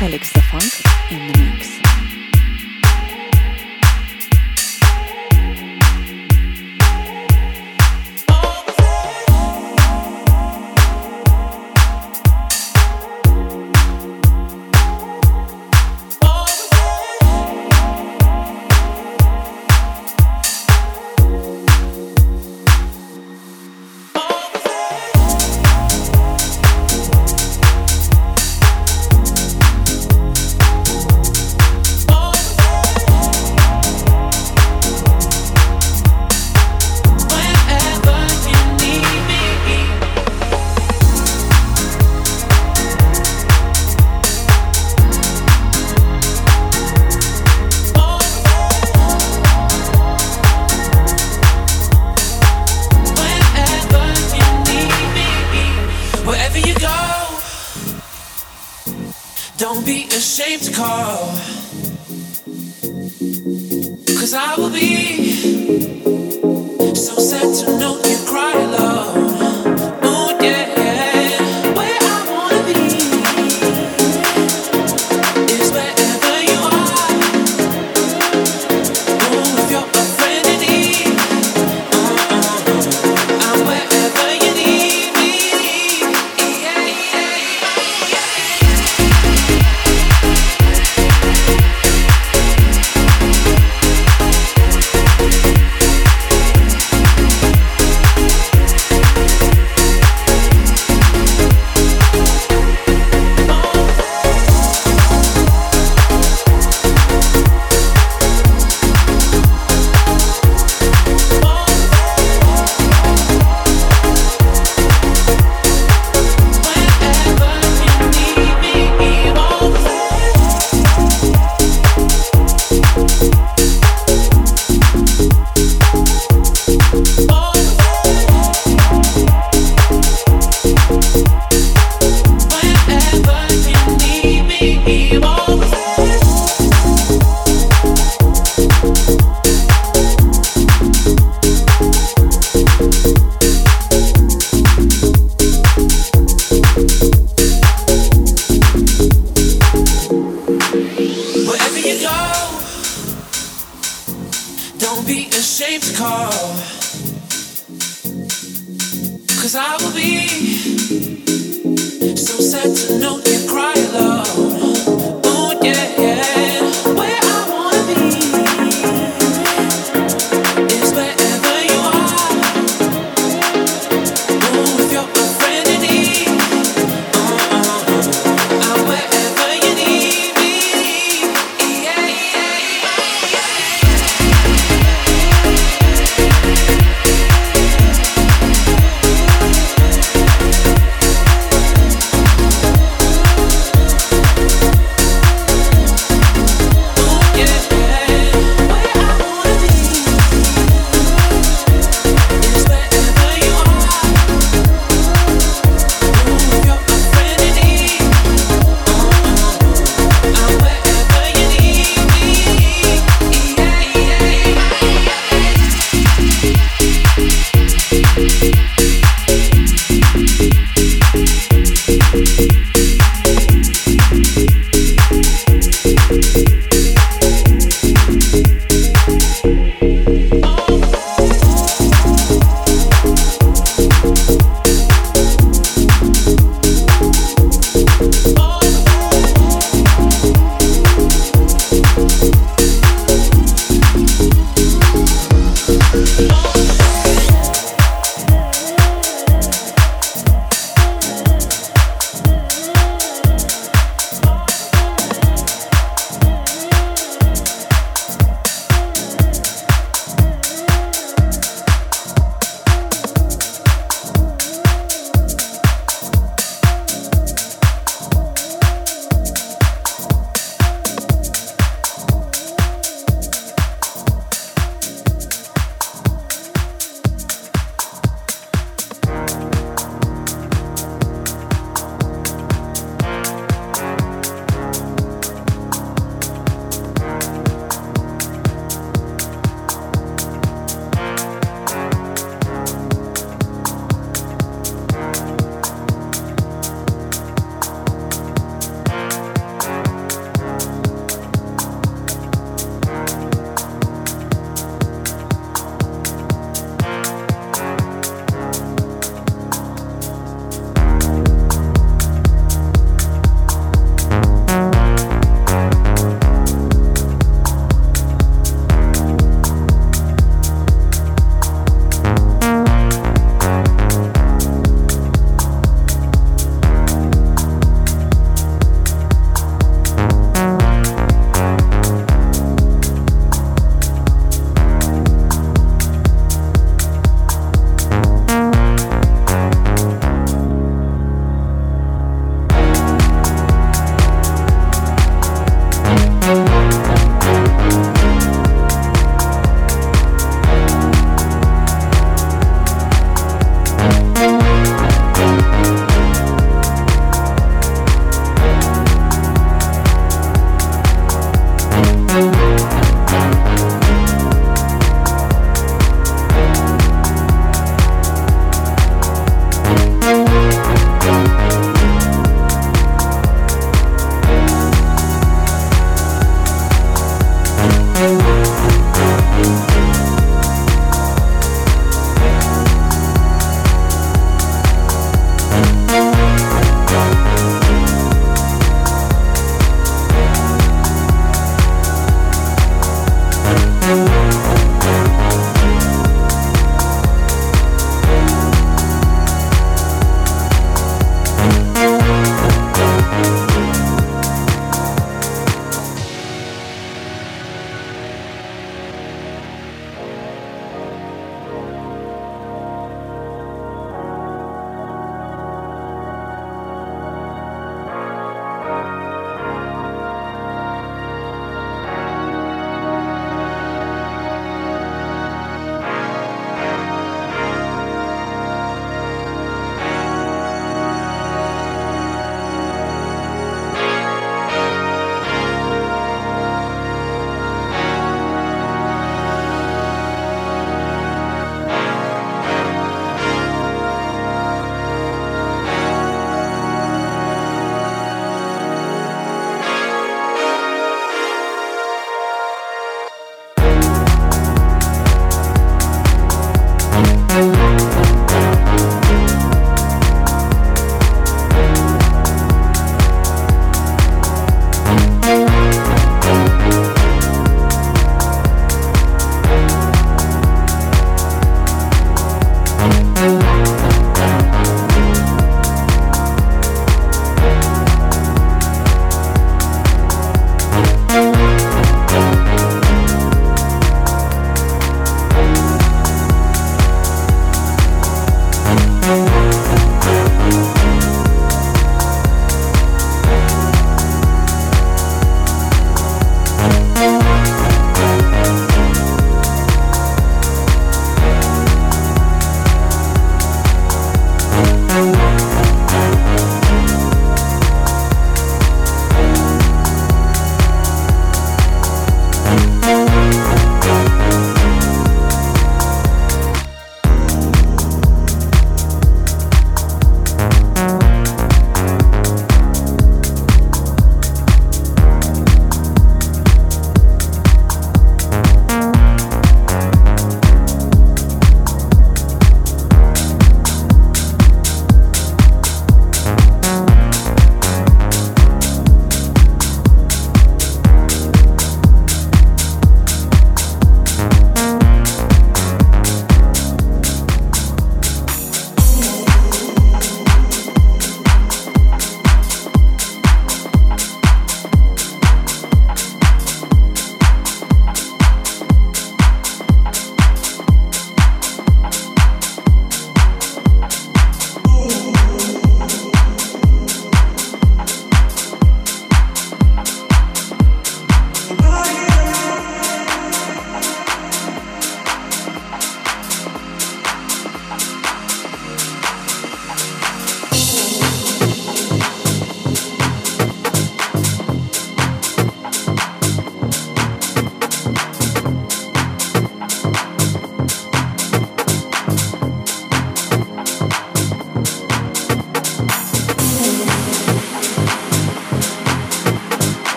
Felix Da Funk in the mix.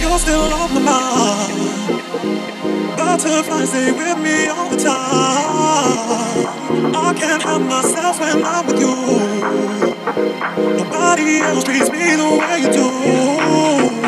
You're still on my mind. Butterflies stay with me all the time. I can't help myself when I'm with you. Nobody else treats me the way you do.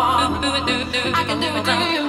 I can do it to you.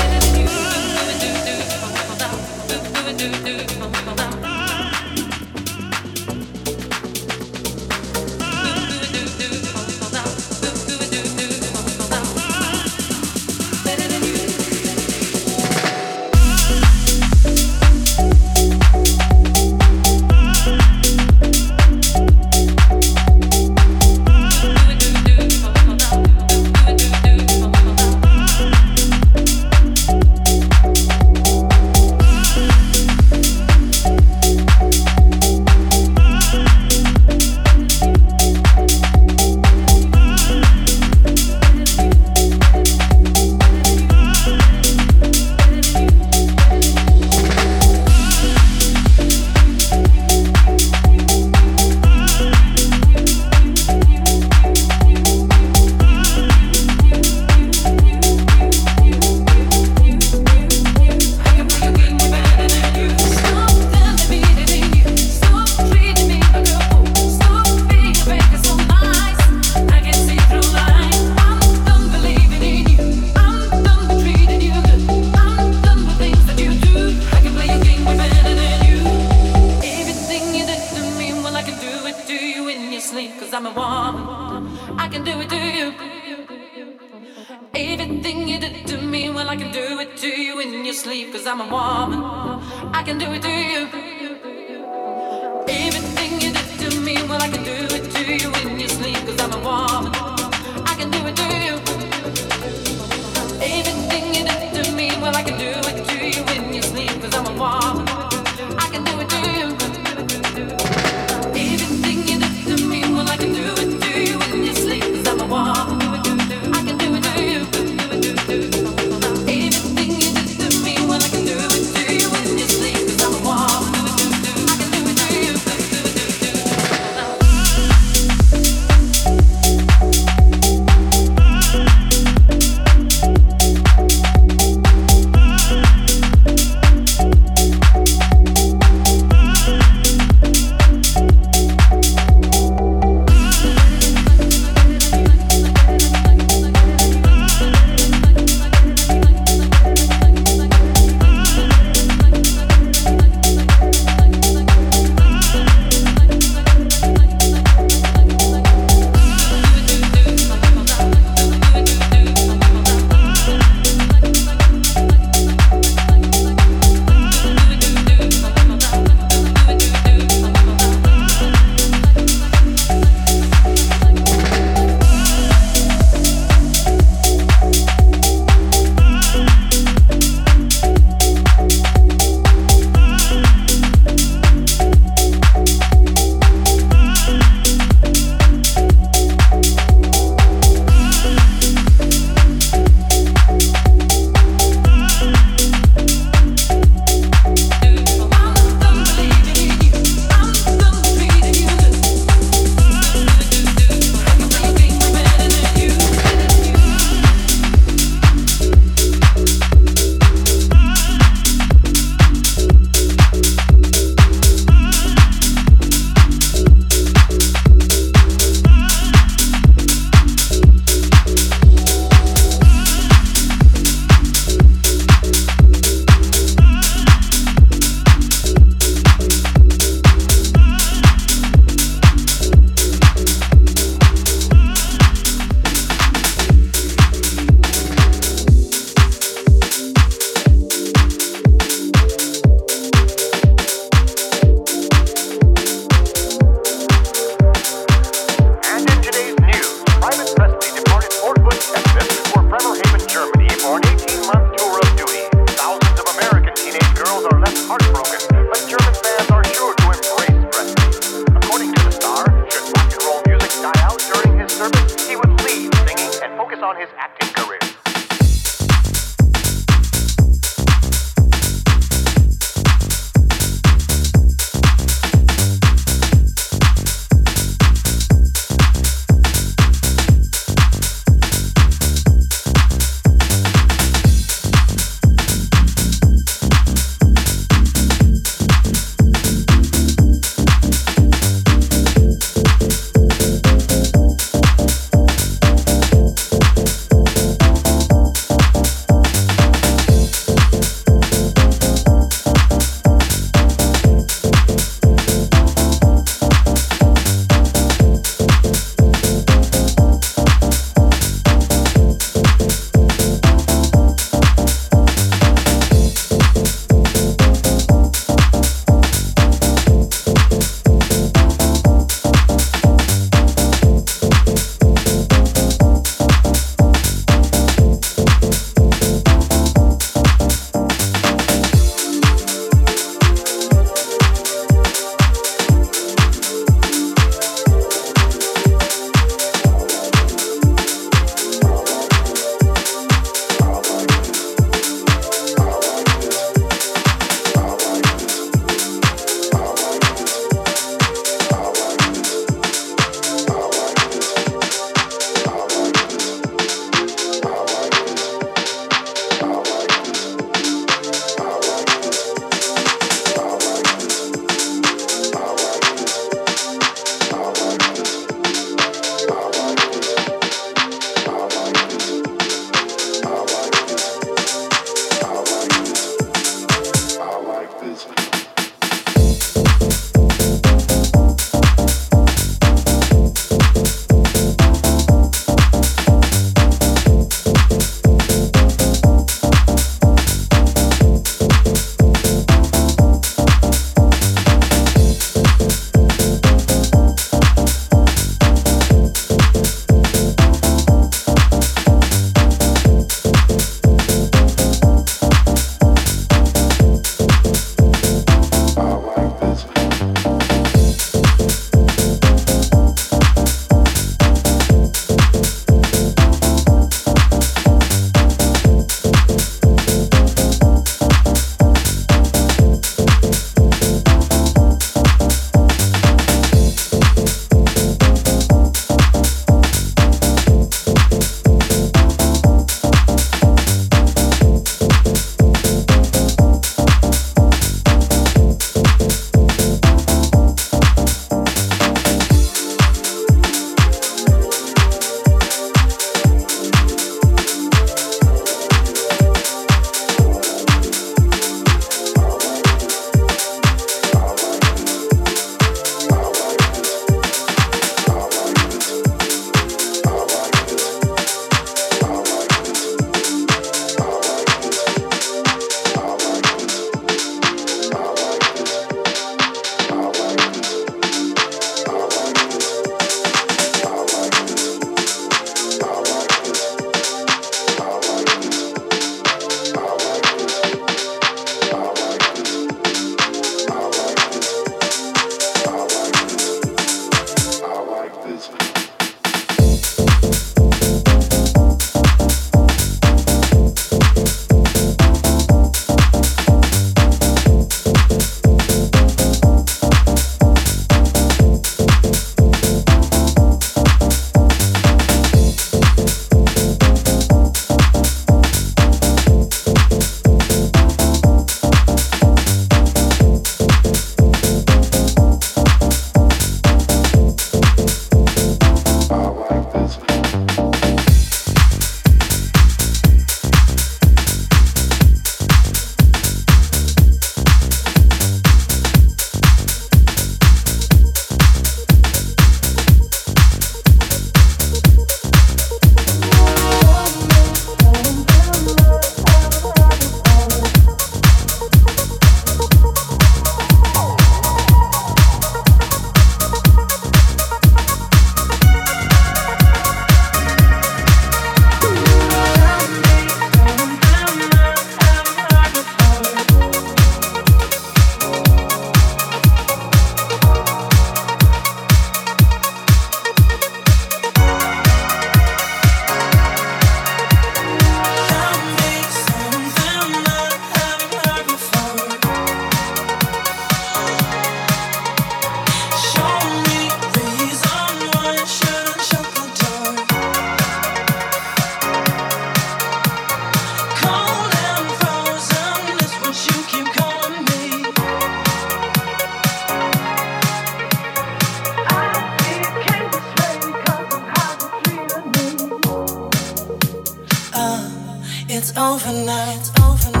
It's over now. It's over now.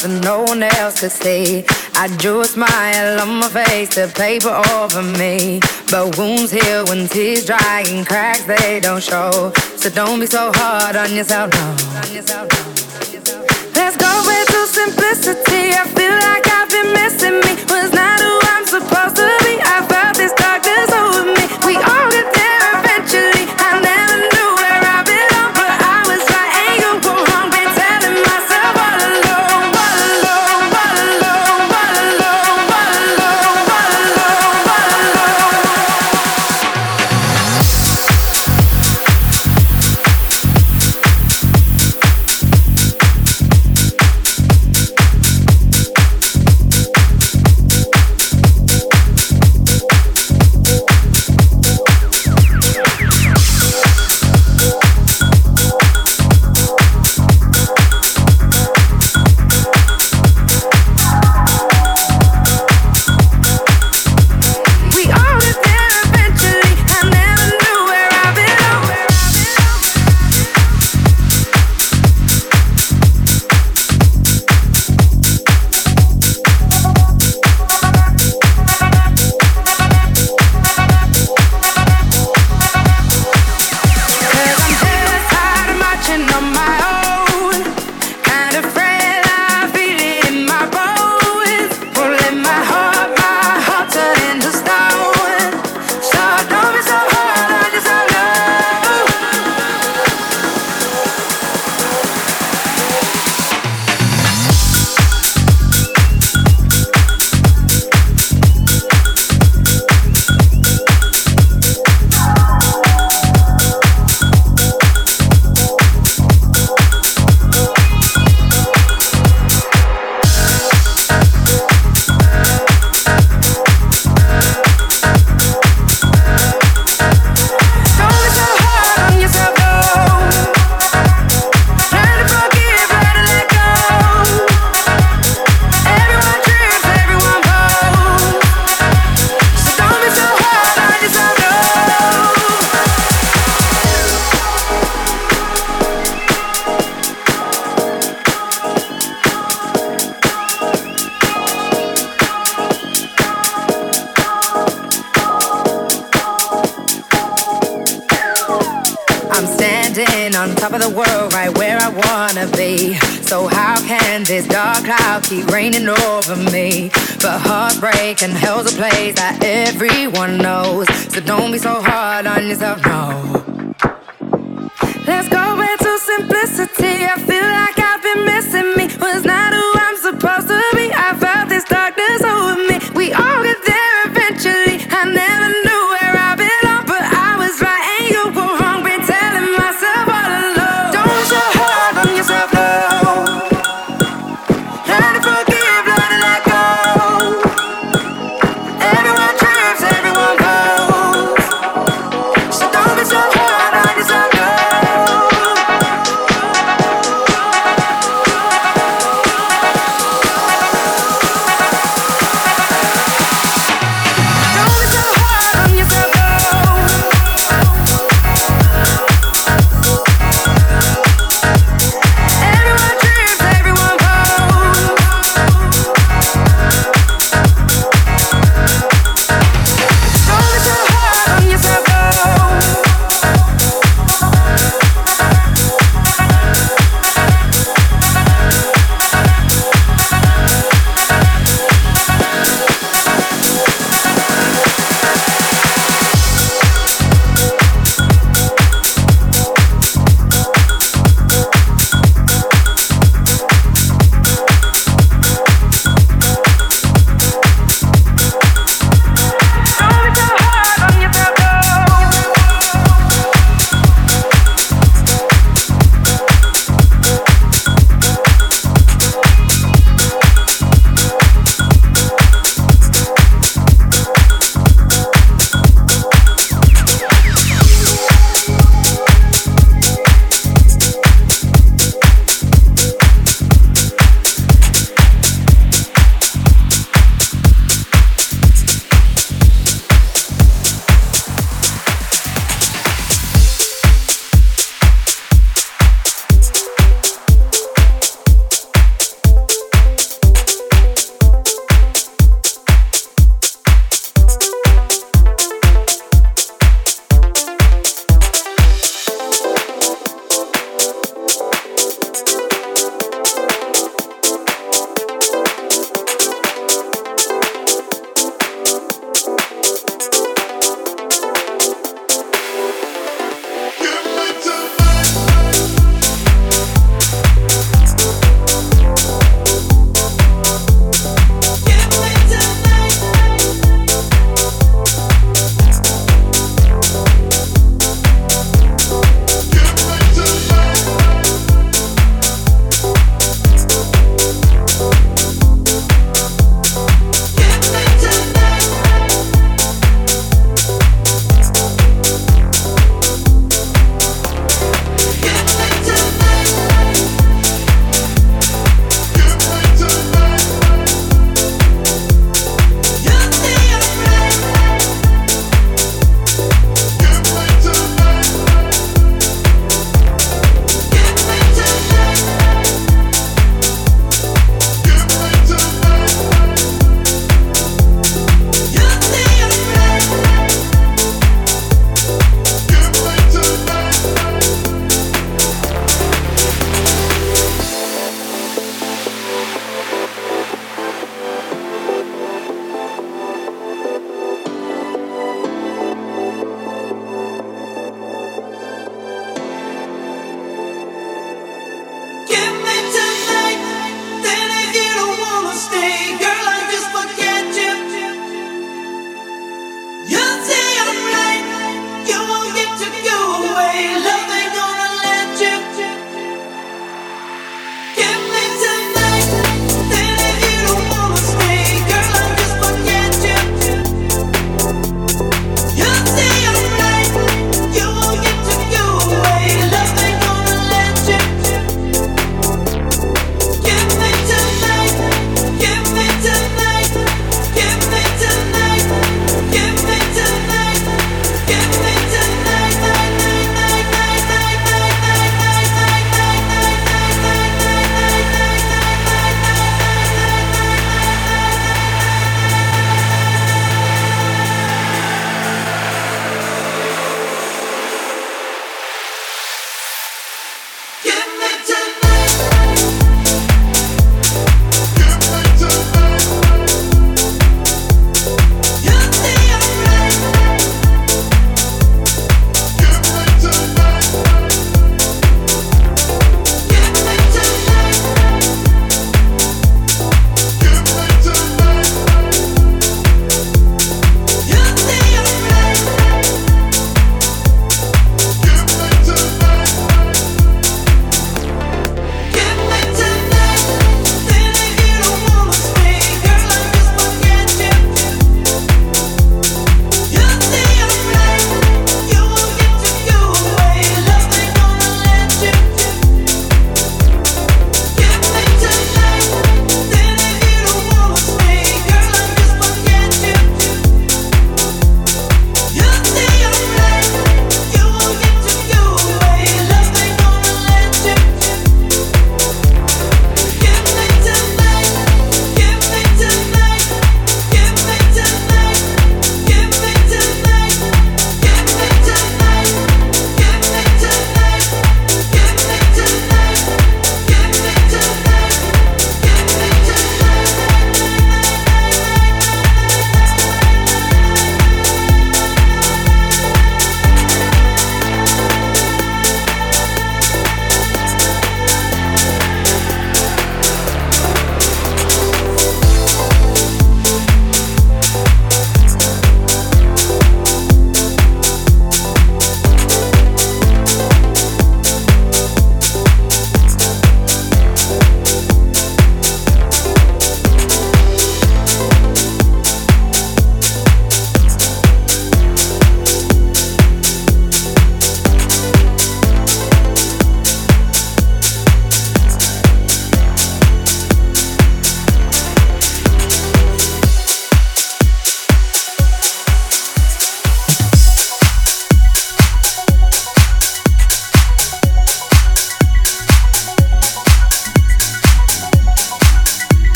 something no one else to see. I drew a smile on my face, the paper over me. But wounds heal when tears dry and cracks they don't show. So don't be so hard on yourself, no. Let's go back to simplicity. I feel like I've been missing me. Was not can help.